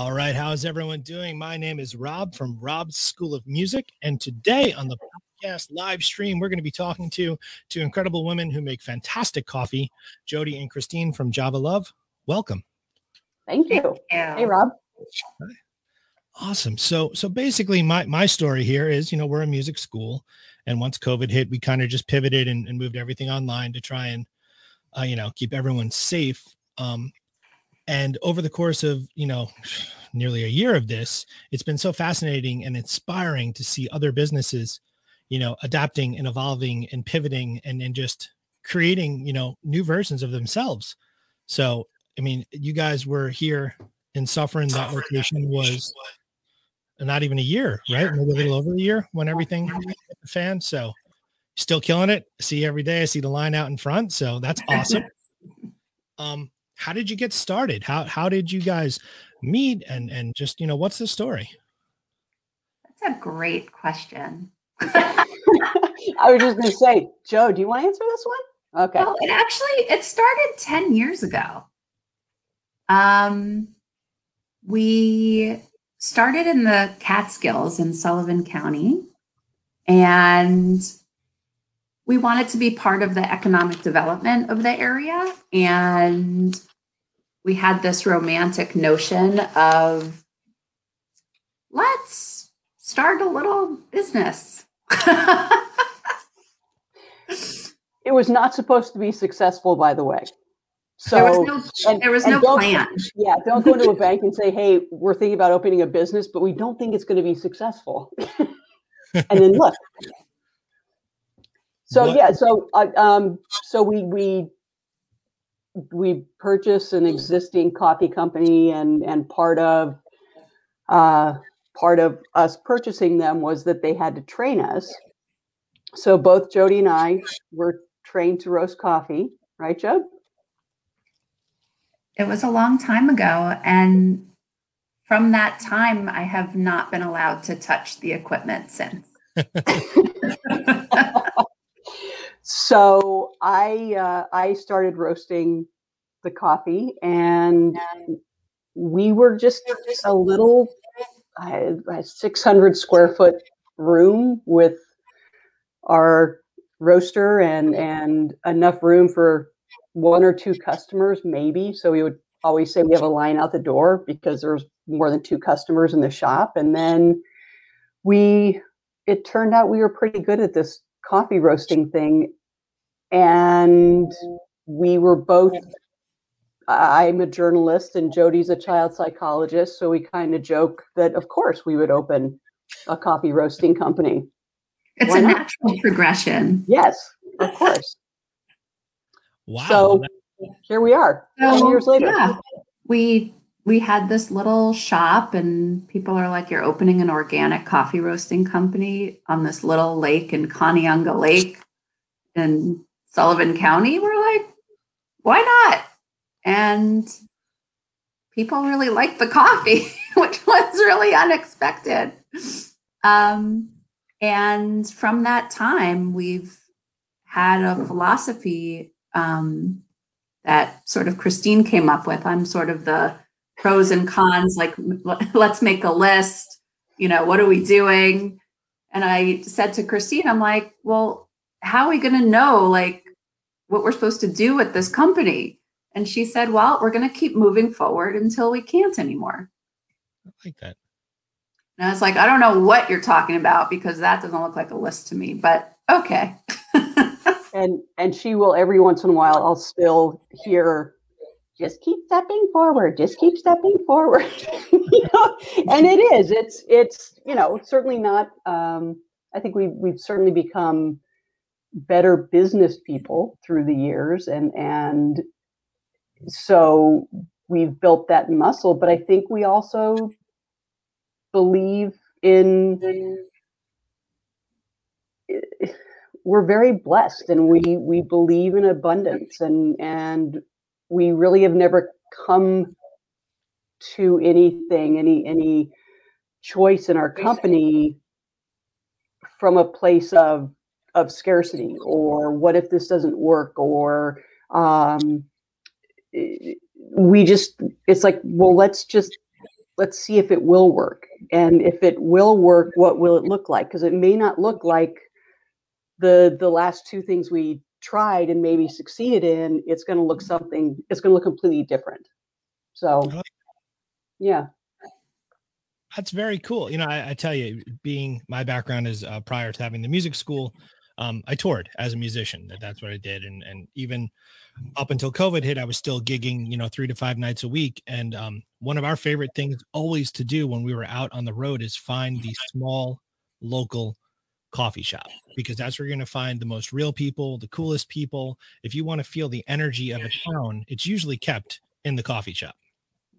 All right, how is everyone doing? My name is Rob from Rob's School of Music, and today on the podcast live stream, we're going to be talking to two incredible women who make fantastic coffee, Jody and Christine from Java Love. Welcome. Thank you. Thank you. Hey, Rob. Hi. Awesome. So, so basically, my my story here is, you know, we're a music school, and once COVID hit, we kind of just pivoted and, and, moved everything online to try and, uh, you know, keep everyone safe. Um, and over the course of, you know, nearly a year of this, it's been so fascinating and inspiring to see other businesses, you know, adapting and evolving and pivoting and, and just creating, you know, new versions of themselves. So, I mean, you guys were here in Suffern that location was not even a year, right? Maybe a little over a year when everything hit the fan. So still killing it. see every day. I see the line out in front. So that's awesome. um, how did you get started? How how did you guys meet and and just you know what's the story? That's a great question. I was just going to say, Joe, do you want to answer this one? Okay. Well, it actually it started 10 years ago. Um we started in the Catskills in Sullivan County and we wanted to be part of the economic development of the area and we had this romantic notion of let's start a little business. it was not supposed to be successful, by the way. So there was no, and, there was no plan. Yeah, don't go to a bank and say, "Hey, we're thinking about opening a business, but we don't think it's going to be successful." and then look. So what? yeah, so uh, um, so we we we purchased an existing coffee company and and part of uh, part of us purchasing them was that they had to train us. So both jody and i were trained to roast coffee right joe it was a long time ago and from that time i have not been allowed to touch the equipment since so I uh, I started roasting the coffee, and we were just a little uh, 600 square foot room with our roaster and and enough room for one or two customers maybe. So we would always say we have a line out the door because there's more than two customers in the shop. And then we it turned out we were pretty good at this coffee roasting thing and we were both i'm a journalist and jody's a child psychologist so we kind of joke that of course we would open a coffee roasting company. It's Why a not? natural progression. Yes of course. Wow. So here we are so, 10 years later. yeah, we we had this little shop and people are like you're opening an organic coffee roasting company on this little lake in Kenoza Lake in Sullivan County. We're like, why not? And people really liked the coffee, which was really unexpected. Um, and from that time, we've had a philosophy um, that sort of Christine came up with. I'm sort of the pros and cons, like let's make a list. You know, what are we doing? And I said to Christine, I'm like, well, how are we going to know like what we're supposed to do with this company? And she said, well, we're going to keep moving forward until we can't anymore. I like that. And I was like, I don't know what you're talking about because that doesn't look like a list to me, but okay. and and she will every once in a while I'll still hear just keep stepping forward just keep stepping forward you know? and it is it's it's you know certainly not um, i think we've we've certainly become better business people through the years and and so we've built that muscle but i think we also believe in we're very blessed and we we believe in abundance and and we really have never come to anything, any any choice in our company from a place of of scarcity or what if this doesn't work or um, we just it's like well let's just let's see if it will work. And if it will work what will it look like? Because it may not look like the the last two things we tried and maybe succeeded in it's going to look something it's going to look completely different. So yeah. That's very cool. You know i, I tell you being my background is uh, prior to having the music school um, i toured as a musician That, that's what i did and and even up until COVID hit, I was still gigging, you know, three to five nights a week. And um, one of our favorite things always to do when we were out on the road is find the small local coffee shop because that's where you're going to find the most real people, the coolest people. If you want to feel the energy of a town, it's usually kept in the coffee shop.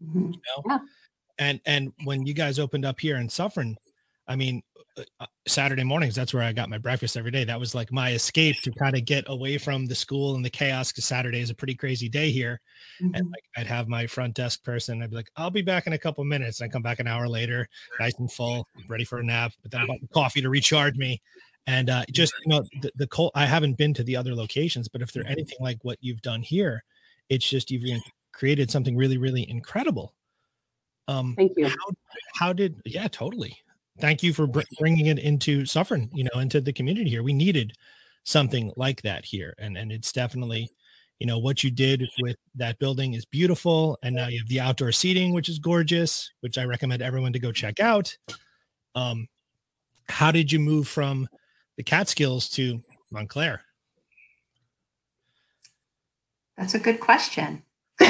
Mm-hmm. You know? yeah. And and when you guys opened up here in Suffern, I mean, uh, uh, Saturday mornings, that's where I got my breakfast every day. That was like my escape to kind of get away from the school and the chaos because Saturday is a pretty crazy day here. Mm-hmm. And like I'd have my front desk person, I'd be like, I'll be back in a couple minutes. And I come back an hour later, nice and full, ready for a nap, but then I bought coffee to recharge me. And uh, just you know, the, the cold, I haven't been to the other locations, but if they're mm-hmm. anything like what you've done here, it's just you've created something really, really incredible. Um, Thank you. How, how did, yeah, totally thank you for br- bringing it into Suffern, you know, into the community here. We needed something like that here. And, and it's definitely, you know, what you did with that building is beautiful. And now you have the outdoor seating, which is gorgeous, which I recommend everyone to go check out. Um, how did you move from the Catskills to Montclair? That's a good question.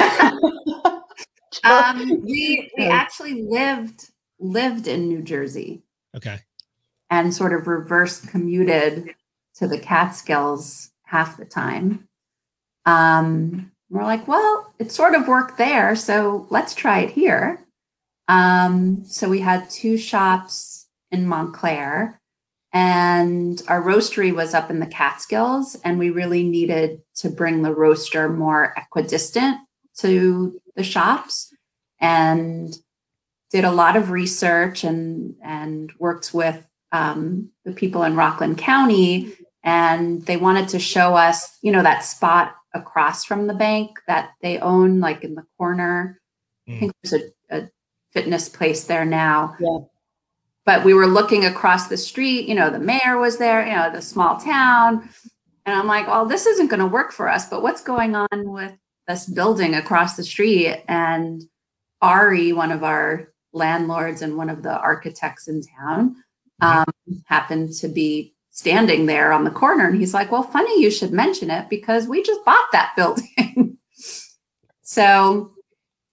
um, we we actually lived lived in New Jersey. Okay. And sort of reverse commuted to the Catskills half the time. Um, we're like, well, it sort of worked there, so let's try it here. Um, so we had two shops in Montclair, and our roastery was up in the Catskills, and we really needed to bring the roaster more equidistant to the shops. And did a lot of research and and worked with um, the people in Rockland County, and they wanted to show us, you know, that spot across from the bank that they own, like in the corner. Mm. I think there's a, a, fitness place there now. Yeah. But we were looking across the street, you know, the mayor was there, you know, the small town. And I'm like, well, this isn't going to work for us, but what's going on with this building across the street? And Ari, one of our landlords and one of the architects in town mm-hmm. um, happened to be standing there on the corner and he's like well funny you should mention it because we just bought that building so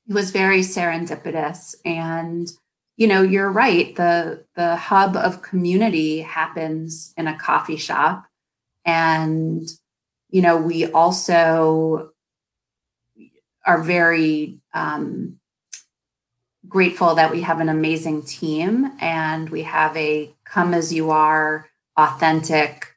it was very serendipitous and you know you're right the the hub of community happens in a coffee shop and you know we also are very um, grateful that we have an amazing team and we have a come as you are authentic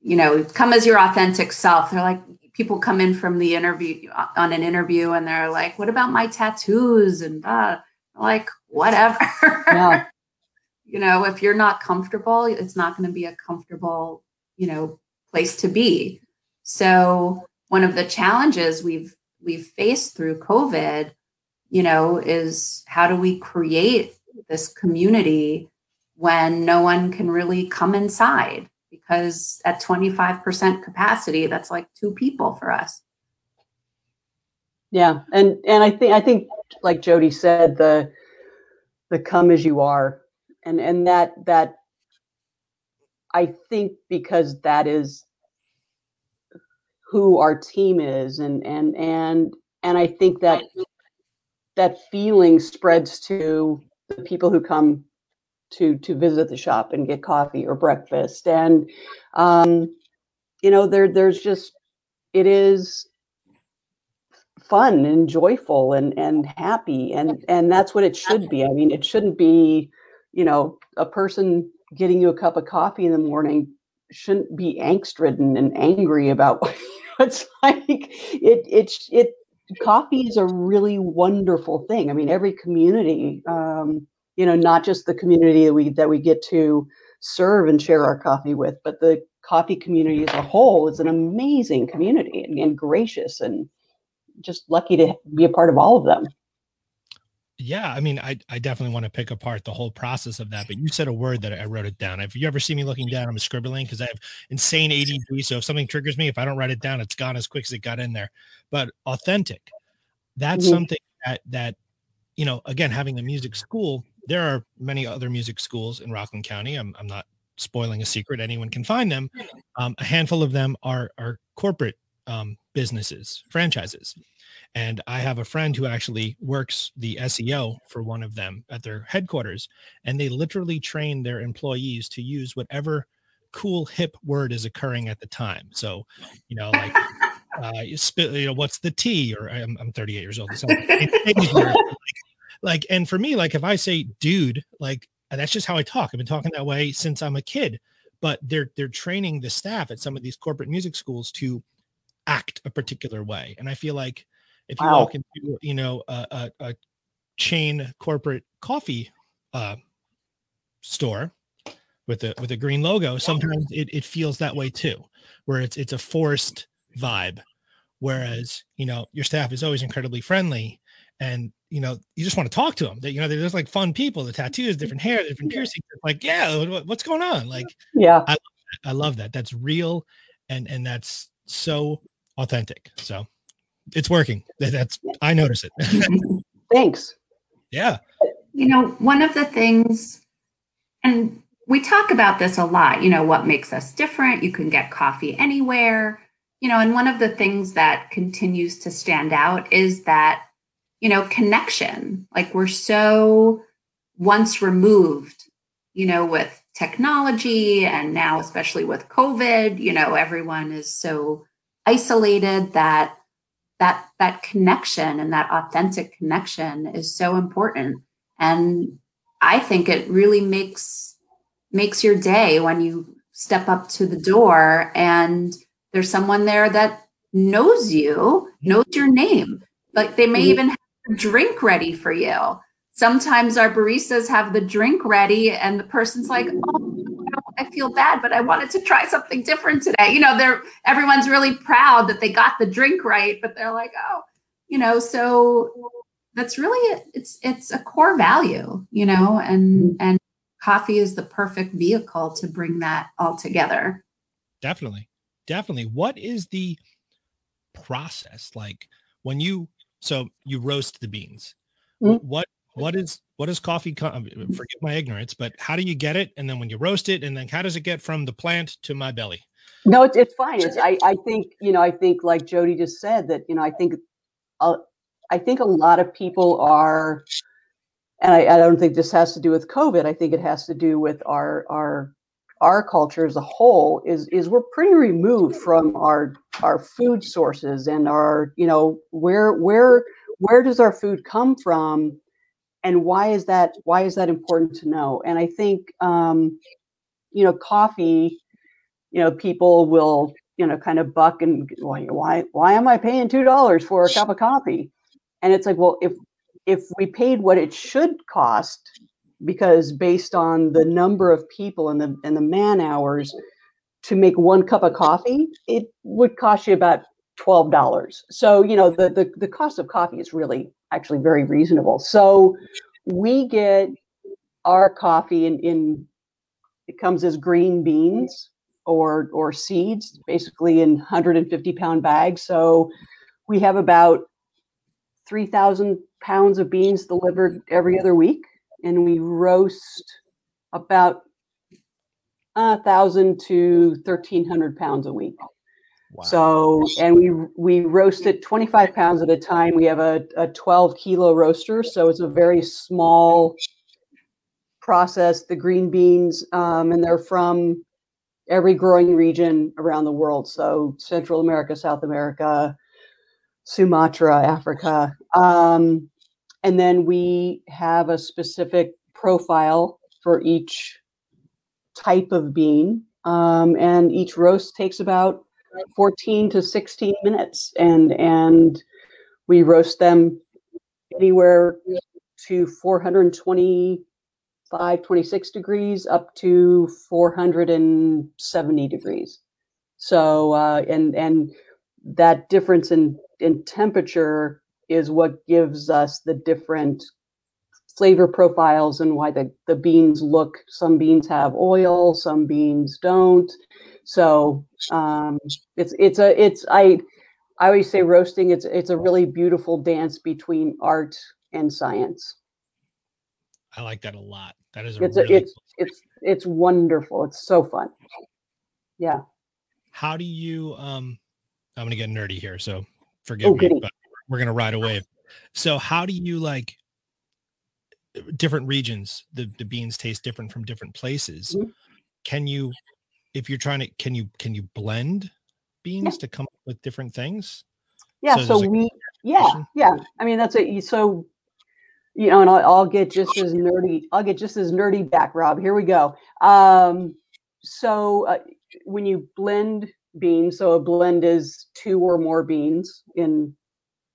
you know come as your authentic self. They're like people come in from the interview on an interview and they're like what about my tattoos and uh, like whatever. Yeah. you know if you're not comfortable it's not going to be a comfortable you know place to be. So one of the challenges we've we've faced through covid you know, is how do we create this community when no one can really come inside? Because at 25% capacity, that's like two people for us. Yeah. And and I think I think like Jody said, the the come as you are. And and that that I think because that is who our team is and and and and I think that that feeling spreads to the people who come to to visit the shop and get coffee or breakfast. And um, you know there there's just it is fun and joyful and and happy and and that's what it should be. I mean it shouldn't be you know a person getting you a cup of coffee in the morning shouldn't be angst ridden and angry about it's like. It it it coffee is a really wonderful thing. I mean, every community, um, you know, not just the community that we that we get to serve and share our coffee with, but the coffee community as a whole is an amazing community and, and gracious and just lucky to be a part of all of them. Yeah, I mean, I, I definitely want to pick apart the whole process of that. But you said a word that I wrote it down. If you ever see me looking down, I'm scribbling because I have insane ADD. So if something triggers me, if I don't write it down, it's gone as quick as it got in there. But authentic, that's mm-hmm. something that that you know. Again, having a music school, there are many other music schools in Rockland County. I'm I'm not spoiling a secret. Anyone can find them. Um, a handful of them are are corporate um, businesses, franchises. And I have a friend who actually works the SEO for one of them at their headquarters. And they literally train their employees to use whatever cool hip word is occurring at the time. So, you know, like, uh, you, spit, you know, what's the T? Or I'm, I'm 38 years old. So like, like, and for me, like, if I say dude, like, that's just how I talk. I've been talking that way since I'm a kid. But they're they're training the staff at some of these corporate music schools to act a particular way. And I feel like if you wow. walk into, you know, a, a, a chain corporate coffee uh, store with a with a green logo, sometimes it, it feels that way too, where it's it's a forced vibe. Whereas, you know, your staff is always incredibly friendly and you know, you just want to talk to them. That you know, they're just like fun people, the tattoos, different hair, different piercings. Like, yeah, what's going on? Like, yeah, I, I love that. That's real, and and that's so authentic. So it's working. That's I notice it. Thanks. Yeah. You know, one of the things, and we talk about this a lot, you know, what makes us different. You can get coffee anywhere, you know, and one of the things that continues to stand out is that, you know, connection. Like we're so once removed, you know, with technology and now, especially with COVID, you know, everyone is so isolated that that that connection and that authentic connection is so important. And i think it really makes makes your day when you step up to the door and there's someone there that knows you knows your name like they may mm-hmm. even have a drink ready for you sometimes our baristas have the drink ready and the person's like oh I feel bad, but I wanted to try something different today. You know, they're everyone's really proud that they got the drink right, but they're like, oh, you know, so that's really it's it's a core value, you know, and and coffee is the perfect vehicle to bring that all together. Definitely. Definitely. What is the process like when you so you roast the beans? Mm-hmm. What what is what is coffee forgive my ignorance but how do you get it? And then when you roast it and then how does it get from the plant to my belly? No it's, it's fine. It's I, I think you know i think like jody just said that you know i think uh, i think a lot of people are and I, I don't think this has to do with covid. I think it has to do with our our our culture as a whole is is we're pretty removed from our our food sources and our you know where where where does our food come from and why is that why is that important to know? And i think um, you know coffee you know people will you know kind of buck and why why why am i paying two dollars for a cup of coffee? And it's like well if if we paid what it should cost because based on the number of people and the and the man hours to make one cup of coffee it would cost you about $12 so you know the, the the cost of coffee is really actually very reasonable. So we get our coffee in, in it comes as green beans or or seeds, basically in 150 pound bags. So we have about 3,000 pounds of beans delivered every other week, and we roast about a thousand to 1,300 pounds a week. So, and we we roast it 25 pounds at a time. We have a, a 12 kilo roaster, so it's a very small process. The green beans, um, and they're from every growing region around the world. So, Central America, South America, Sumatra, Africa, um, and then we have a specific profile for each type of bean, um, and each roast takes about 14 to 16 minutes and and we roast them anywhere to 425 26 degrees up to 470 degrees. So uh, and and that difference in in temperature is what gives us the different flavor profiles and why the, the beans look some beans have oil some beans don't so um, it's it's a it's i i always say roasting it's it's a really beautiful dance between art and science I like that a lot. That is a it's a, really it's it's it's wonderful it's so fun yeah how do you um i'm gonna get nerdy here so forgive Oh, me goody. but we're gonna ride away. so how do you like different regions the, the beans taste different from different places Mhm. can you if you're trying to can you can you blend beans to come up with different things Yeah, So so, we, yeah, yeah. I mean, that's it. So, you know, and I'll, I'll get just as nerdy. I'll get just as nerdy back, Rob. Here we go. Um, so uh, when you blend beans, so a blend is two or more beans in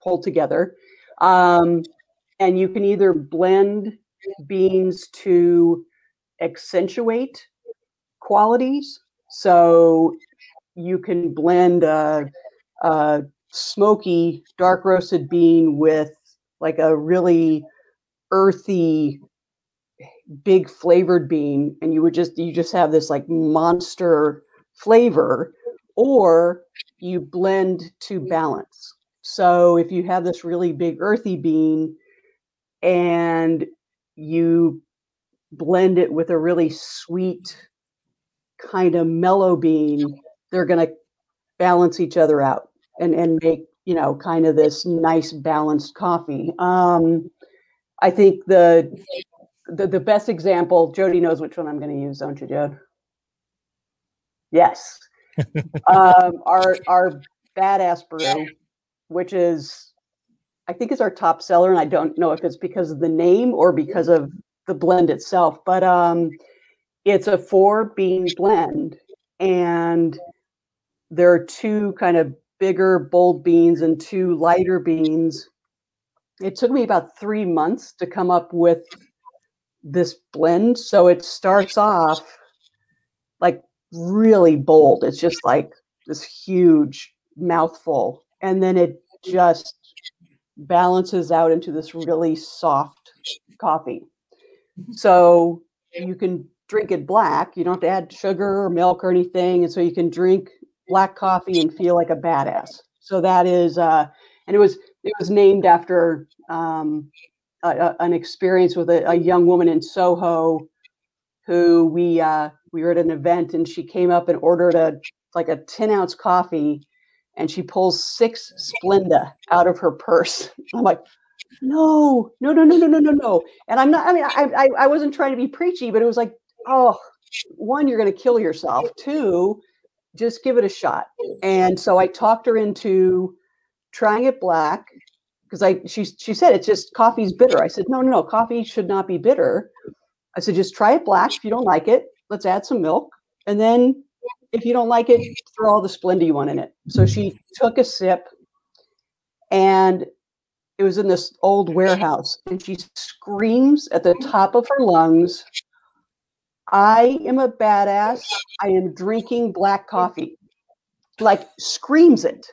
pulled together, um, and you can either blend beans to accentuate qualities. So you can blend a, a smoky dark roasted bean with like a really earthy big flavored bean and you would just you just have this like monster flavor or you blend to balance. So if you have this really big earthy bean and you blend it with a really sweet kind of mellow bean they're going to balance each other out and and make you know kind of this nice balanced coffee. Um i think the the, the best example jody knows which one i'm going to use don't you jode yes. Um our our badass brew which is i think is our top seller and i don't know if it's because of the name or because of the blend itself but um it's a four bean blend and there are two kind of bigger bold beans and two lighter beans. It took me about three months to come up with this blend. So it starts off like really bold. It's just like this huge mouthful. And then it just balances out into this really soft coffee. So you can drink it black. You don't have to add sugar or milk or anything, and so you can drink black coffee and feel like a badass. So that is, uh, and it was it was named after um, a, a, an experience with a, a, young woman in Soho who we uh, we were at an event and she came up and ordered a like a ten ounce coffee, and she pulls six Splenda out of her purse. I'm like. No, no, no, no, no, no, no, no. And I'm not, I mean, I, I, I wasn't trying to be preachy, but it was like, oh, one, you're going to kill yourself. Two, just give it a shot. And so I talked her into trying it black because I she she said it's just coffee's bitter. I said no no no coffee should not be bitter. I said just try it black. If you don't like it, let's add some milk, and then if you don't like it, throw all the Splenda you want in it. So she took a sip, and it was in this old warehouse, and she screams at the top of her lungs. I am a badass. I am drinking black coffee. Like screams it.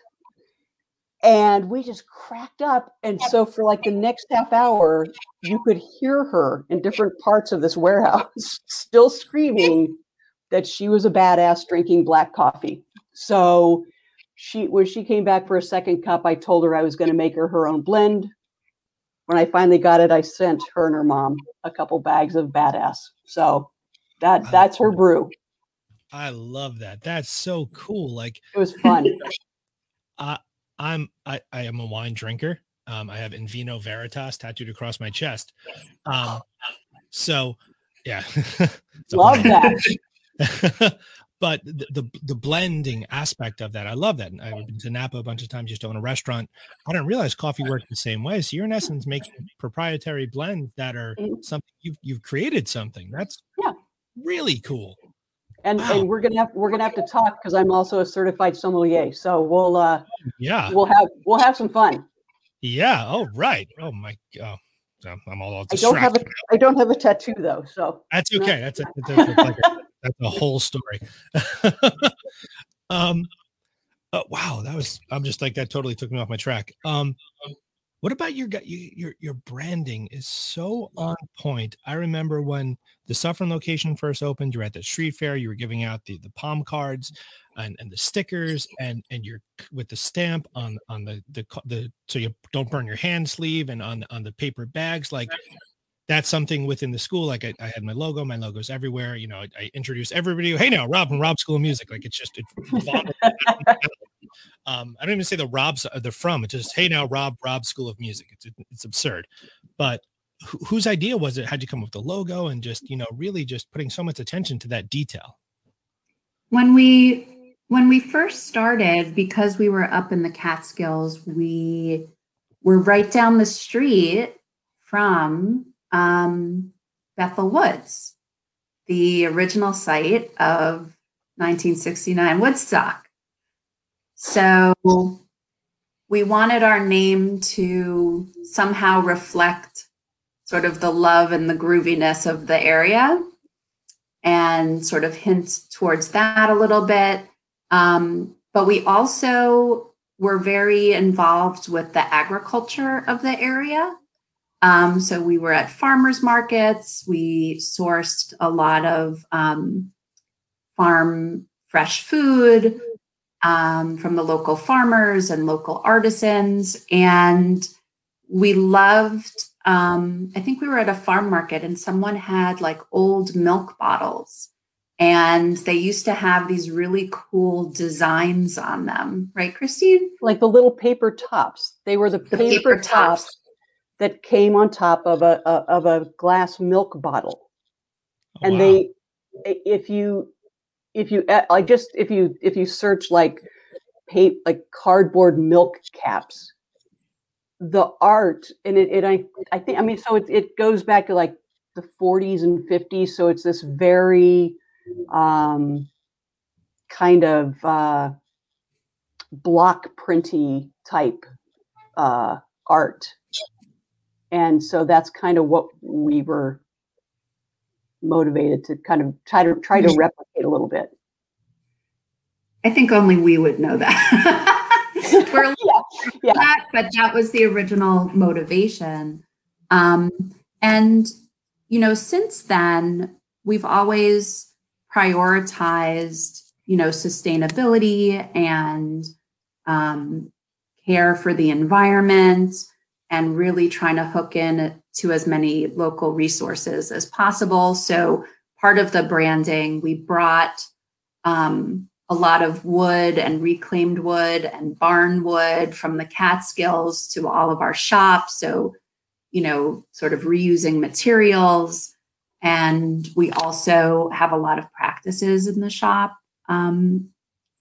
And we just cracked up. And so for like the next half hour, you could hear her in different parts of this warehouse still screaming that she was a badass drinking black coffee. So she when she came back for a second cup, I told her I was going to make her her own blend. When I finally got it, I sent her and her mom a couple bags of badass. So that that's her brew. i love that that's so cool like It was fun. i'm i i am a wine drinker um i have in vino veritas tattooed across my chest um so yeah Love that. but the, the the blending aspect of that, I love that. And I've been to Napa a bunch of times, just own a restaurant. I didn't realize coffee worked the same way. So you're in essence making proprietary blends that are Mhm. something you've you've created something. That's Yeah. Really cool. And Wow. and we're gonna have we're gonna have to talk because I'm also a certified sommelier. So we'll uh Yeah. we'll have we'll have some fun. Yeah. Oh, right. Oh my god. So I'm all I don't have a distracted. I don't have a tattoo though. So That's okay. That's a, that's a, that's like a, that's a whole story. um, uh, wow, that was. I'm just like that. Totally took me off my track. Um, What about your your your branding is so mm-hmm. on point. I remember when the Suffern location first opened, you were at the street fair, you were giving out the the palm cards and, and the stickers and and you're with the stamp on on the the the so you don't burn your hand sleeve and on on the paper bags like that's something within the school. Like I, I had my logo, my logo's everywhere. You know, I, I introduce everybody. Hey now, Rob from Rob School of Music. Like it's just it um, I don't even say the Rob's uh, the from. It's just hey now, Rob Rob School of Music. It's it's absurd, but wh- whose idea was it? How'd you come up with the logo and just you know really just putting so much attention to that detail? When we when we first started, because we were up in the Catskills, we were right down the street from um, Bethel Woods, the original site of 1969 Woodstock. So we wanted our name to somehow reflect sort of the love and the grooviness of the area and sort of hint towards that a little bit. Um, but we also were very involved with the agriculture of the area. Um, so we were at farmers markets. We sourced a lot of um, farm fresh food um, from the local farmers and local artisans. And we loved, um, I think we were at a farm market and someone had like old milk bottles. And they used to have these really cool designs on them, right, Christine? Like the little paper tops. They were the, the paper, paper tops. tops that came on top of a, a of a glass milk bottle, oh, and wow. they, if you, if you like just if you if you search like, paint like cardboard milk caps, the art and it, it I I think I mean so it it goes back to like the 40s and 50s, so it's this very um, kind of uh, block printy type uh, art. And so that's kind of what we were motivated to kind of try to try to replicate a little bit i think only we would know that we're yeah, yeah. That, but that was the original motivation um, and you know since then we've always prioritized you know sustainability and um, care for the environment and really trying to hook in to as many local resources as possible. So, part of the branding, we brought um, a lot of wood and reclaimed wood and barn wood from the Catskills to all of our shops. So, you know, sort of reusing materials. And we also have a lot of practices in the shop um,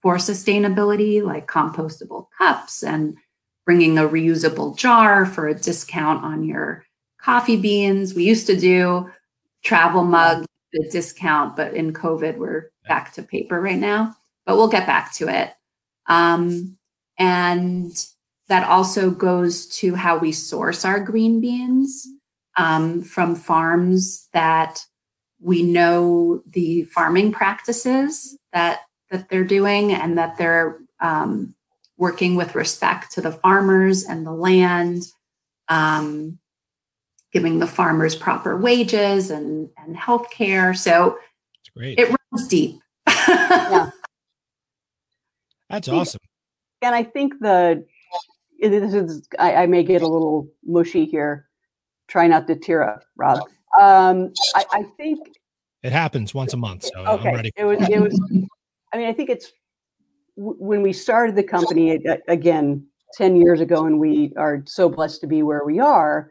for sustainability, like compostable cups and bringing a reusable jar for a discount on your coffee beans. We used to do travel mug the discount, but in COVID, we're back to paper right now. But we'll get back to it. Um, and that also goes to how we source our green beans um, from farms that we know the farming practices that that they're doing and that they're um, working with respect to the farmers and the land, um, giving the farmers proper wages and, and health care. So it runs deep. yeah. That's awesome. And I think the this is I, I, may get a little mushy here. Try not to tear up, Rob. Um, I, I think it happens once a month. So okay. It was it was I mean, I think it's when we started the company again 10 years ago and we are so blessed to be where we are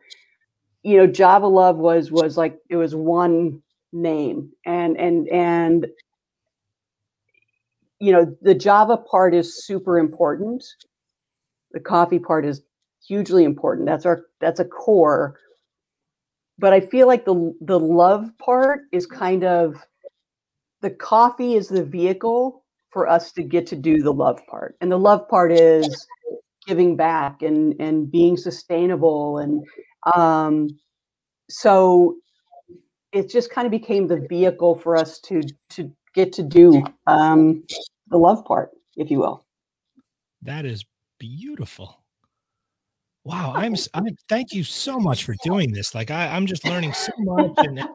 you know java love was was like it was one name and and and you know the java part is super important. The coffee part is hugely important. That's our that's a core. But i feel like the the love part is kind of the coffee is the vehicle for us to get to do the love part. And the love part is giving back and and being sustainable and um so it just kind of became the vehicle for us to to get to do um the love part if you will that is beautiful wow, I'm, I'm thank you so much for doing this. Like I, I'm just learning so much and like,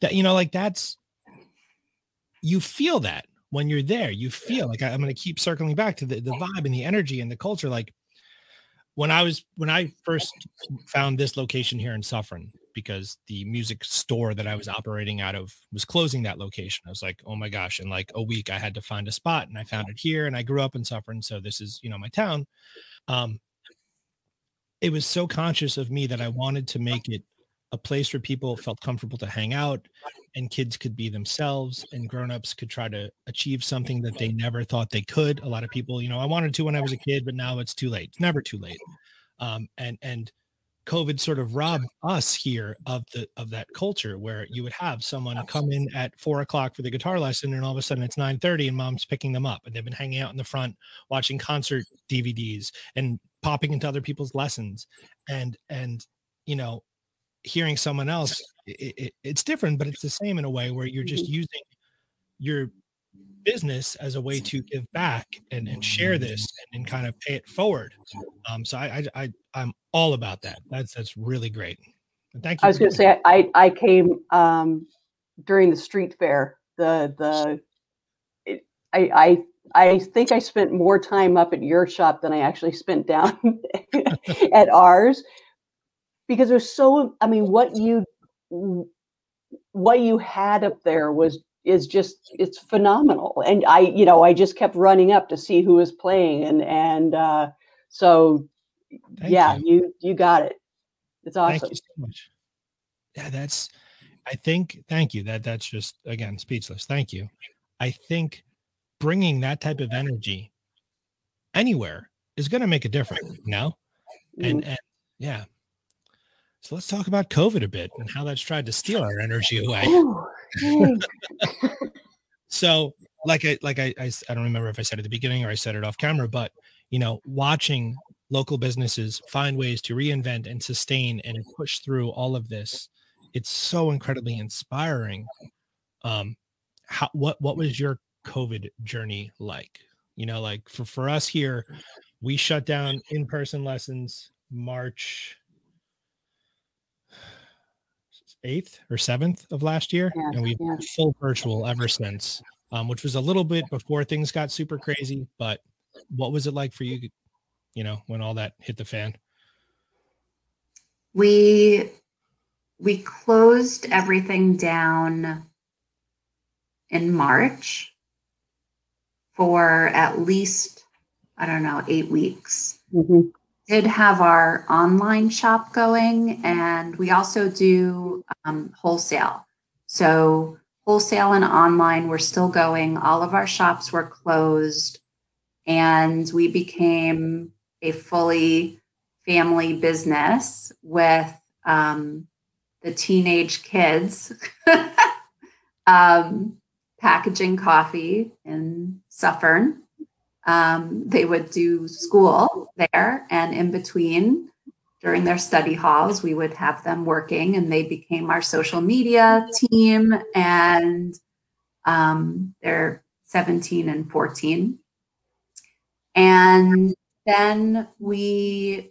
that, you know, like that's you feel that when you're there, you feel like I, I'm going to keep circling back to the, the vibe and the energy and the culture. Like when I was when I first found this location here in Suffern, because the music store that I was operating out of was closing that location. I was like, oh my gosh, in like a week I had to find a spot and I found it here and I grew up in Suffern. So this is, you know, my town. Um, it was so conscious of me that I wanted to make it a place where people felt comfortable to hang out and kids could be themselves and grown-ups could try to achieve something that they never thought they could. A lot of people you know i wanted to when i was a kid but now it's too late. It's never too late. Um, and and covid sort of robbed us here of the of that culture where you would have someone come in at four o'clock for the guitar lesson and all of a sudden it's 9 30 and mom's picking them up and they've been hanging out in the front watching concert dvds and popping into other people's lessons. And and you know hearing someone else it, it, it's different but it's the same in a way where you're just mm-hmm. using your business as a way to give back and, and share this and, and kind of pay it forward. Um so I, I i i'm all about that. That's that's really great. And thank you i was going to say i i came um during the street fair the the it, i i I think I spent more time up at your shop than I actually spent down at ours because there's so i mean what you what you had up there was is just it's phenomenal. And i you know i just kept running up to see who was playing and and uh so Thank yeah you. you you got it. It's awesome Thank you so much. Yeah that's i think thank you. That that's just again speechless. Thank you. I think bringing that type of energy anywhere is going to make a difference you know and mm. and yeah so let's talk about COVID a bit and how that's tried to steal our energy away. so, like I like I, I I don't remember if I said at the beginning or I said it off camera, but you know, watching local businesses find ways to reinvent and sustain and push through all of this, it's so incredibly inspiring. Um, how what what was your COVID journey like? You know, like for for us here, we shut down in person lessons March 8th or 7th of last year. Yeah, and we've yeah. full virtual ever since, um, which was a little bit before things got super crazy. But what was it like for you, you know, when all that hit the fan? We we closed everything down in March for at least I don't know eight weeks. Mm-hmm did have our online shop going, and we also do um, wholesale. So, wholesale and online were still going. All of our shops were closed, and we became a fully family business with um, the teenage kids um, packaging coffee in Suffern um, they would do school there, and in between, during their study halls, we would have them working, and they became our social media team. And um, they're 17 and 14. And then we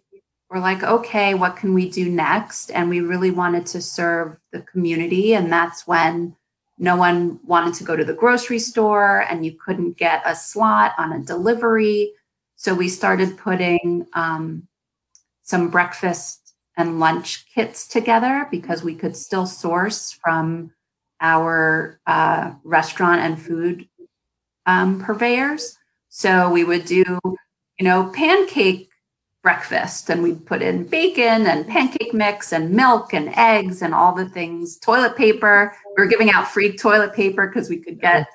were like, okay, what can we do next? And we really wanted to serve the community. And that's when no one wanted to go to the grocery store and you couldn't get a slot on a delivery. So we started putting um, some breakfast and lunch kits together because we could still source from our uh, restaurant and food um, purveyors. So we would do, you know, pancake breakfast and we'd put in bacon and pancake mix and milk and eggs and all the things toilet paper we were giving out free toilet paper because we could get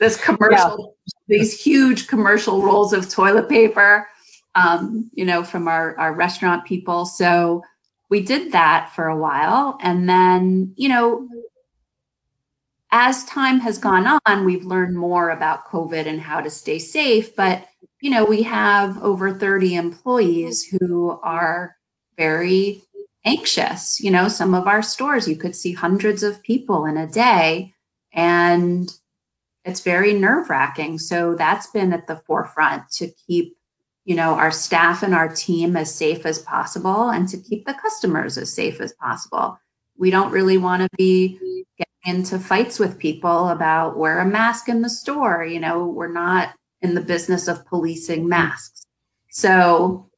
this commercial yeah. these huge commercial rolls of toilet paper um, you know from our, our restaurant people so we did that for a while and then you know as time has gone on we've learned more about covid and how to stay safe but you know, we have over 30 employees who are very anxious. You know, some of our stores, you could see hundreds of people in a day, and it's very nerve wracking. So that's been at the forefront to keep, you know our staff and our team as safe as possible and to keep the customers as safe as possible we don't really want to be getting into fights with people about wear a mask in the store you know we're not in the business of policing masks. So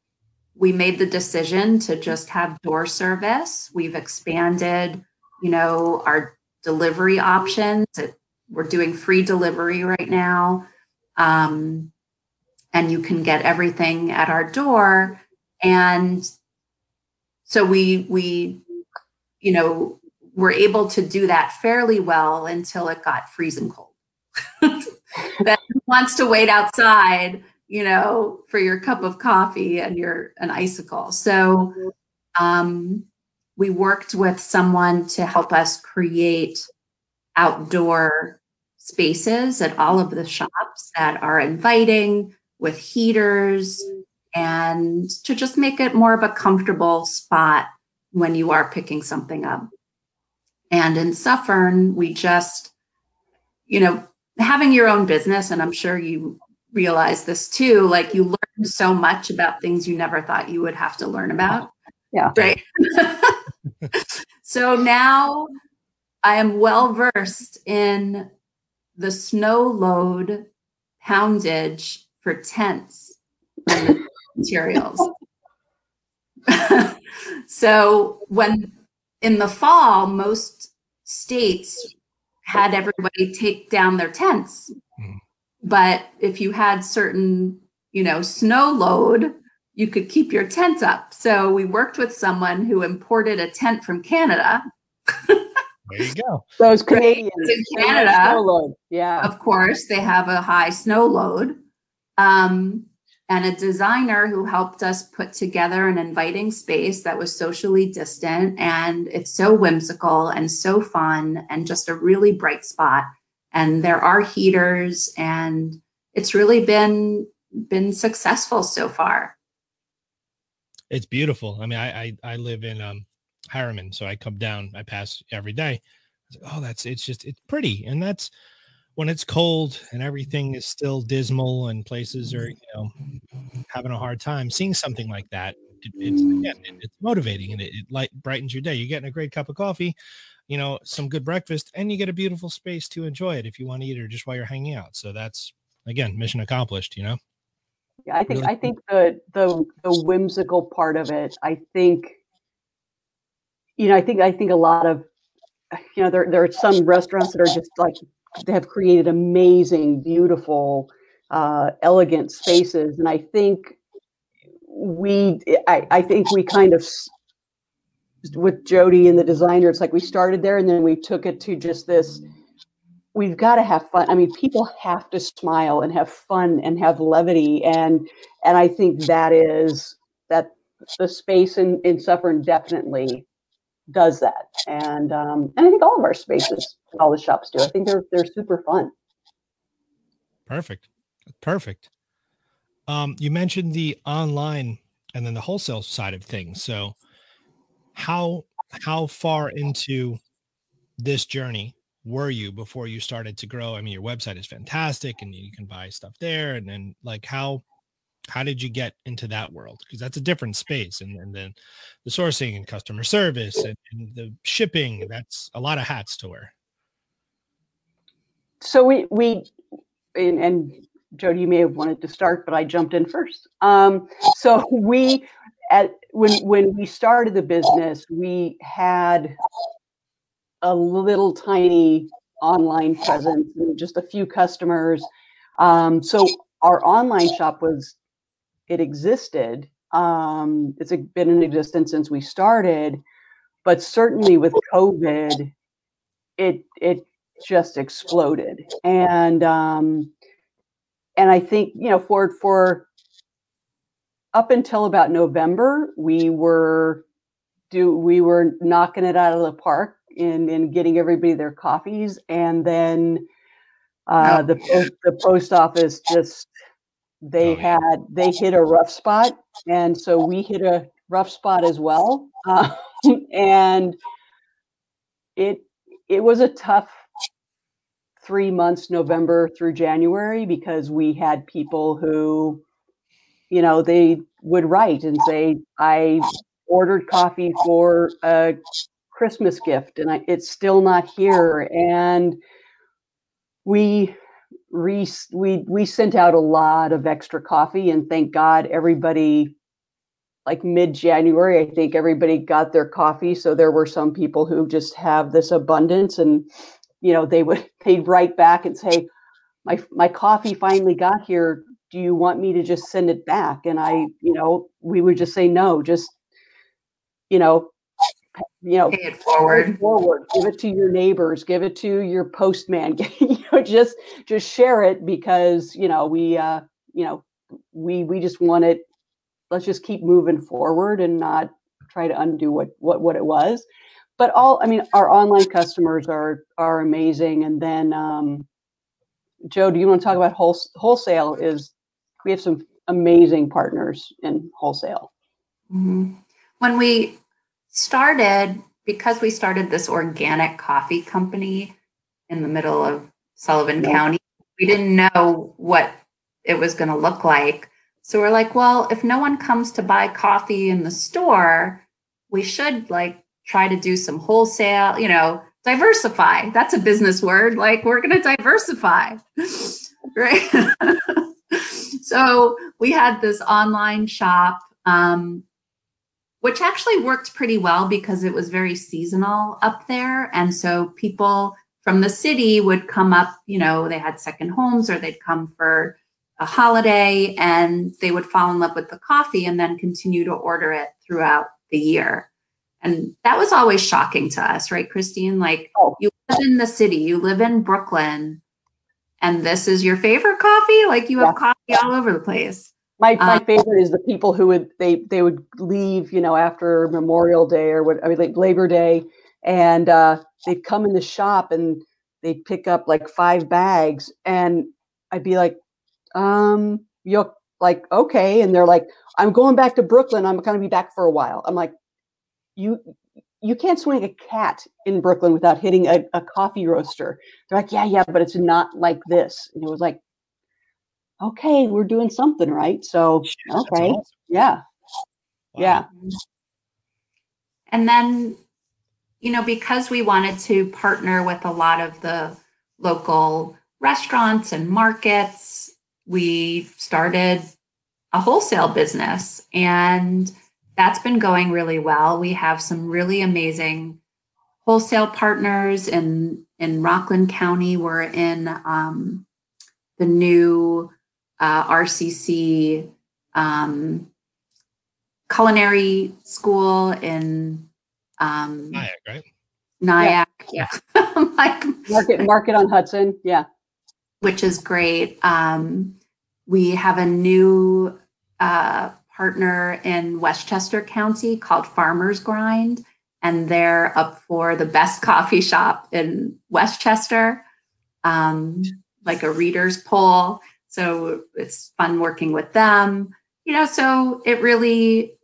we made the decision to just have door service. We've expanded you know our delivery options. We're doing free delivery right now um, and you can get everything at our door. And so we we you know were able to do that fairly well until it got freezing cold that wants to wait outside you know for your cup of coffee and your an icicle so um, we worked with someone to help us create outdoor spaces at all of the shops that are inviting with heaters and to just make it more of a comfortable spot when you are picking something up. And in Suffern, we just, you know, having your own business, and I'm sure you realize this too, like you learn so much about things you never thought you would have to learn about. Yeah. Right. so now I am well versed in the snow load poundage for tents and materials. so when in the fall, most states had everybody take down their tents. Mm. But if you had certain, you know, snow load, you could keep your tent up. So we worked with someone who imported a tent from Canada. there you go. Those Canadians in Canada, yeah, of course, they have a high snow load um, and a designer who helped us put together an inviting space that was socially distant and it's so whimsical and so fun and just a really bright spot. And there are heaters and it's really been been successful so far. It's beautiful. I mean i i, I live in um harriman so i come down i pass every day. Oh that's it's just it's pretty. And that's when it's cold and everything is still dismal and places are mm-hmm. you know having a hard time seeing something like that it, it's mm-hmm. again it, it's motivating and it, it light brightens your day. You're getting a great cup of coffee you know some good breakfast and you get a beautiful space to enjoy it if you want to eat or just while you're hanging out. So that's again mission accomplished you know? Yeah i think really- i think the the the whimsical part of it i think you know i think i think a lot of you know there, there are some restaurants that are just like have created amazing, beautiful, uh, elegant spaces, and I think we, I, I think we kind of with Jody and the designer, it's like we started there and then we took it to just this. We've got to have fun. I mean, people have to smile and have fun and have levity, and and I think that is that the space in in Suffern definitely does that. And um, and I think all of our spaces, all the shops do. I think they're they're super fun. Perfect, perfect. Um, you mentioned the online and then the wholesale side of things. So, how how far into this journey were you before you started to grow? I mean, your website is fantastic, and you can buy stuff there. And then, like, how how did you get into that world? Because that's a different space and, and then the sourcing and customer service and, and, the shipping that's a lot of hats to wear. So we we and, and jody you may have wanted to start but i jumped in first. Um, so we at when when we started the business we had a little tiny online presence and just a few customers. Um, so our online shop was it existed. Um, it's been in existence since we started, but certainly with COVID, it it just exploded. And um, and I think you know for for up until about November, we were do we were knocking it out of the park in in getting everybody their coffees, and then uh, the the post office just they oh, had they hit a rough spot and so we hit a rough spot as well um, and it it was a tough three months november through january because we had people who you know, they would write and say, I ordered coffee for a Christmas gift and I, it's still not here. And we re, we we sent out a lot of extra coffee and thank God everybody like mid January, I think everybody got their coffee. So there were some people who just have this abundance and you know they would they'd write back and say, My my coffee finally got here. Do you want me to just send it back? And I, you know, we would just say no, just you know, you know, Pay it forward. forward. Give it to your neighbors. Give it to your postman. you know, just just share it because you know we uh, you know we we just want it. Let's just keep moving forward and not try to undo what what what it was. But all I mean, our online customers are are amazing. And then um, Joe, do you want to talk about whole, wholesale? Is we have some amazing partners in wholesale. Mhm. When we started, because we started this organic coffee company in the middle of Sullivan Yeah. County, we didn't know what it was going to look like. So we're like, well, if no one comes to buy coffee in the store, we should like try to do some wholesale, you know, diversify. That's a business word. Like we're going to diversify. right. so we had this online shop um, which actually worked pretty well because it was very seasonal up there. And so people from the city would come up, you know, they had second homes or they'd come for a holiday and they would fall in love with the coffee and then continue to order it throughout the year. And that was always shocking to us, right, Christine? Like Oh. you live in the city, you live in Brooklyn, and this is your favorite coffee? Like you have coffee all over the place. My my Um, favorite is the people who would they they would leave, you know, after Memorial Day or what I mean like Labor Day, and uh, they'd come in the shop and they'd pick up like five bags, and I'd be like, um, you're like okay, and they're like, I'm going back to Brooklyn. I'm going to be back for a while. I'm like, you you can't swing a cat in Brooklyn without hitting a, a coffee roaster. They're like, yeah, yeah, but it's not like this. And it was like, okay, we're doing something right. So okay, awesome. yeah, Wow. yeah. And then, you know, because we wanted to partner with a lot of the local restaurants and markets, we started a wholesale business and that's been going really well. We have some really amazing wholesale partners in in Rockland County. We're in um, the new uh, RCC um, culinary school in um, Nyack, right? Nyack, yeah, like, Market Market on Hudson, yeah. which is great. Um, we have a new uh, partner in Westchester County called Farmers Grind, and they're up for the best coffee shop in Westchester, um, like a reader's poll. So it's fun working with them. You know, so it really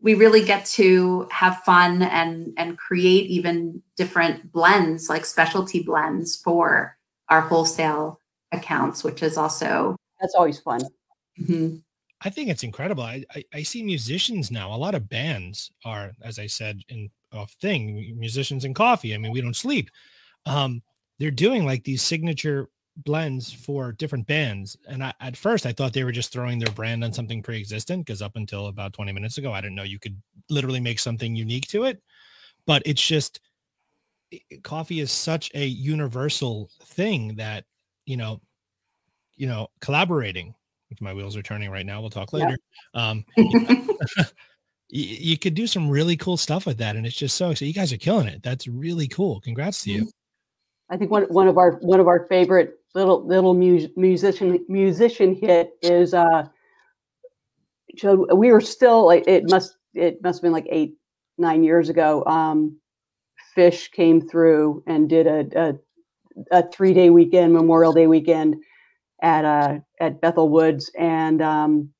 we really get to have fun and and create even different blends like specialty blends for our wholesale accounts which is also That's always fun. Mhm. I think it's incredible. I, I I see musicians now. A lot of bands are, as I said in a thing, musicians and coffee. I mean, we don't sleep. Um, they're doing like these signature blends for different bands. And I, at first, I thought they were just throwing their brand on something pre-existent because up until about 20 minutes ago, I didn't know you could literally make something unique to it. But it's just coffee is such a universal thing that you know, you know, collaborating. Which my wheels are turning right now. We'll talk Yeah. later. Um, y- you could do some really cool stuff with that, and it's just so. So you guys are killing it. That's really cool. Congrats to you. I think one one of our one of our favorite little little mu- musician musician hit is uh Joe we were still it must it must have been like eight nine years ago um Phish came through and did a a, a three day weekend Memorial Day weekend at uh at Bethel Woods. And um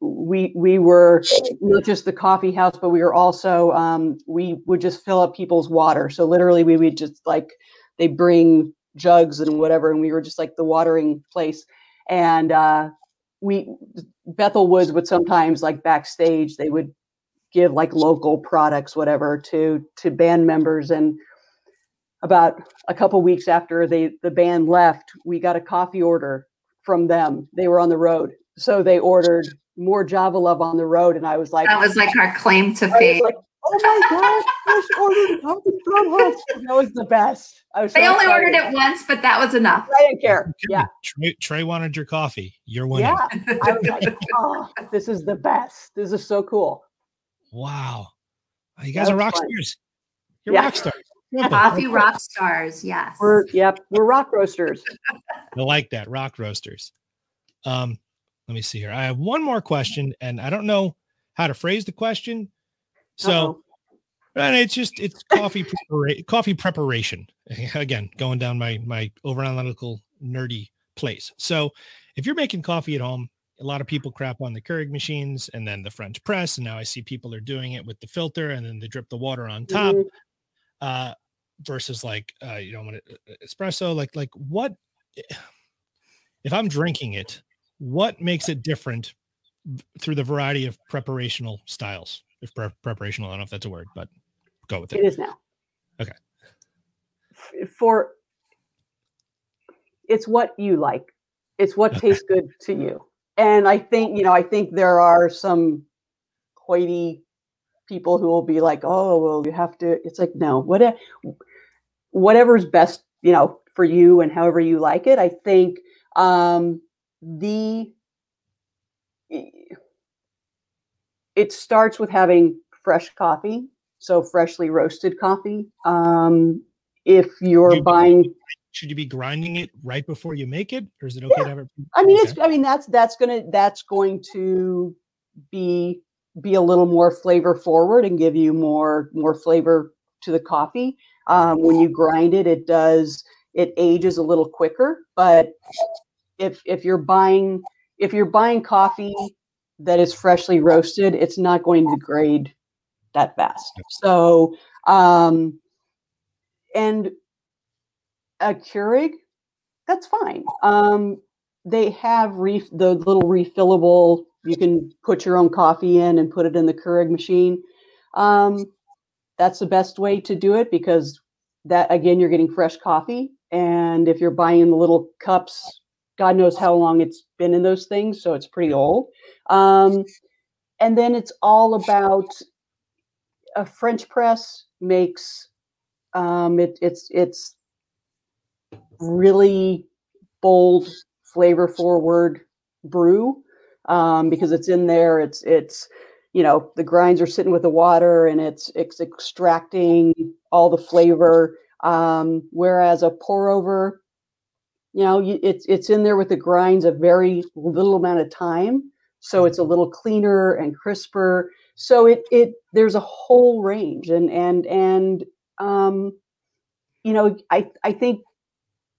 we we were not just the coffee house but we were also um we would just fill up people's water. So literally we would just like they bring jugs and whatever and we were just like the watering place. And uh we Bethel Woods would sometimes like backstage they would give like local products whatever to to band members. And about a couple weeks after they the band left we got a coffee order from them. They were on the road. So they ordered more java love on the road and i was like that was like our claim to fame. like, oh my god just ordered coffee from us that was the best i was they so only excited. ordered it once but that was enough i didn't care yeah Trey, Trey wanted your coffee. You're winning. yeah i was like oh this is the best this is so cool Wow. You guys are rock fun. stars. You're Yeah. rock stars. Coffee rock stars yes we're yep we're rock roasters I like that. Rock roasters. Um, let me see here. I have one more question, and I don't know how to phrase the question. So Uh-oh. and it's just it's coffee prepara- coffee preparation. Again, going down my my over analytical nerdy place. So if you're making coffee at home, a lot of people crap on the Keurig machines and then the French press, and now I see people are doing it with the filter and then they drip the water on top. Mhm. uh versus like uh you know when it, espresso like like what if i'm drinking it what makes it different through the variety of preparational styles if pre- preparational i don't know if that's a word but go with It it is now. Okay. For it's what you like. It's what Okay. tastes good to you. And I think, you know, I think there are some hoity people who will be like, "Oh, well, you have to." It's like, no, what whatever's best, you know, for you and however you like it. I think um the it starts with having fresh coffee so freshly roasted coffee. Um, if you're You- buying, should you be grinding it right before you make it or is it okay to have it I mean, Okay. it's, I mean, that's that's gonna that's going to be be a little more flavor forward and give you more more flavor to the coffee. Um, when you grind it, it does it ages a little quicker. But if if you're buying if you're buying coffee that is freshly roasted, it's not going to degrade that fast. So um, and a Keurig, that's fine. Um, they have ref- the little refillable. You can put your own coffee in and put it in the Keurig machine. Um, that's the best way to do it because that again, you're getting fresh coffee. And if you're buying the little cups, God knows how long it's been in those things, so it's pretty old. Um, and then it's all about a French press makes um, it, it's it's really bold, flavor forward brew um, because it's in there. It's it's you know the grinds are sitting with the water and it's it's extracting all the flavor. Um, whereas a pour over, you know, you, it's it's in there with the grinds a very little amount of time, so it's a little cleaner and crisper. So it it there's a whole range and and and um, you know I I think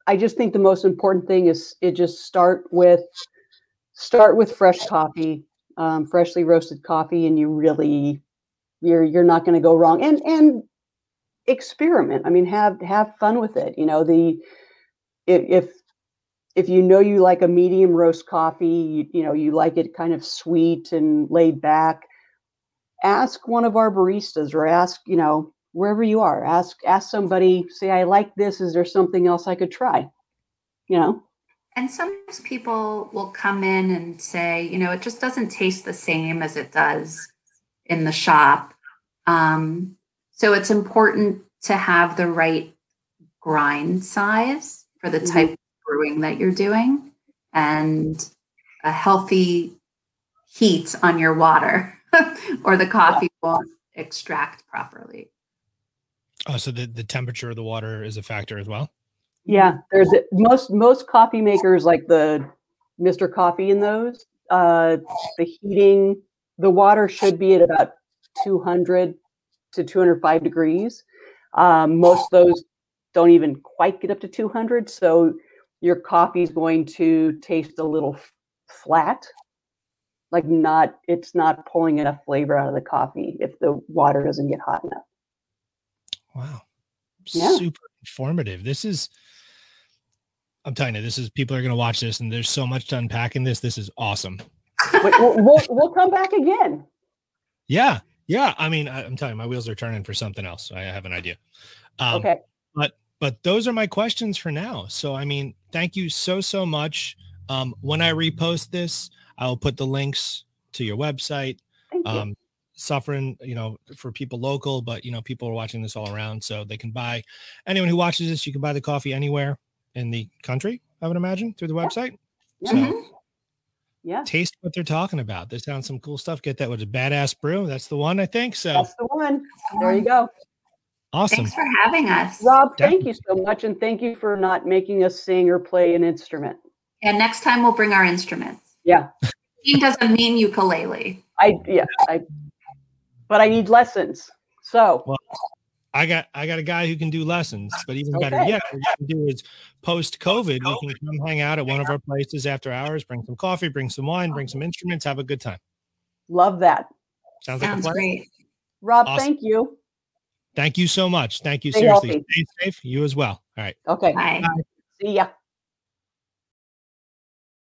I just think the most important thing is it just start with start with fresh coffee, um, freshly roasted coffee, and you really you're you're not going to go wrong. And and experiment. I mean, have have fun with it. You know, the if if if you know you like a medium roast coffee, you, you know you like it kind of sweet and laid back. Ask one of our baristas, or ask you know wherever you are. Ask ask somebody. Say, I like this. Is there something else I could try? You know. And sometimes people will come in and say, you know, it just doesn't taste the same as it does in the shop. Um, so it's important to have the right grind size for the Mhm. type of brewing that you're doing and a healthy heat on your water, or the coffee won't extract properly. oh so the, the temperature of the water is a factor as well Yeah, there's a- most most coffee makers like the Mr. Coffee in those. Uh, the heating, the water should be at about 200 to 205 degrees. Um, most of those don't even quite get up to 200, so your coffee is going to taste a little flat, like not it's not pulling enough flavor out of the coffee if the water doesn't get hot enough. wow Yeah. super informative this is i'm telling you this is people are going to watch this and there's so much to unpack in this this is awesome We- we'll, we'll, we'll come back again. Yeah, yeah. I mean, I, I'm telling you, my wheels are turning for something else. I have an idea. Um, Okay. but those are my questions for now. So, I mean, thank you so, so much. Um, when I repost this, I will put the links to your website. Thank you. Um, Suffern, you know, for people local, but you know, people are watching this all around, so they can buy. Anyone who watches this, you can buy the coffee anywhere in the country. I would imagine through the website. Yeah. So Mhm. yeah. taste what they're talking about. This sounds some cool stuff. Get that with a badass brew. That's the one, I think. So That's the one. There you go. Awesome. Thanks for having us. Rob, thank you so much. And thank you for not making us sing or play an instrument. And next time we'll bring our instruments. Yeah. Singing doesn't mean ukulele. I, yeah, I, but I need lessons. So, I got I got a guy who can do lessons, but even better Okay. yet, what you can do is post COVID, we can come hang out at one of our places after hours, bring some coffee, bring some wine, bring some instruments, have a good time. love that. Sounds like a plan. great. Rob, Awesome. thank you. Thank you so much. Thank you. Stay Seriously. healthy. Stay safe. You as well. All right. Okay. Bye. See ya.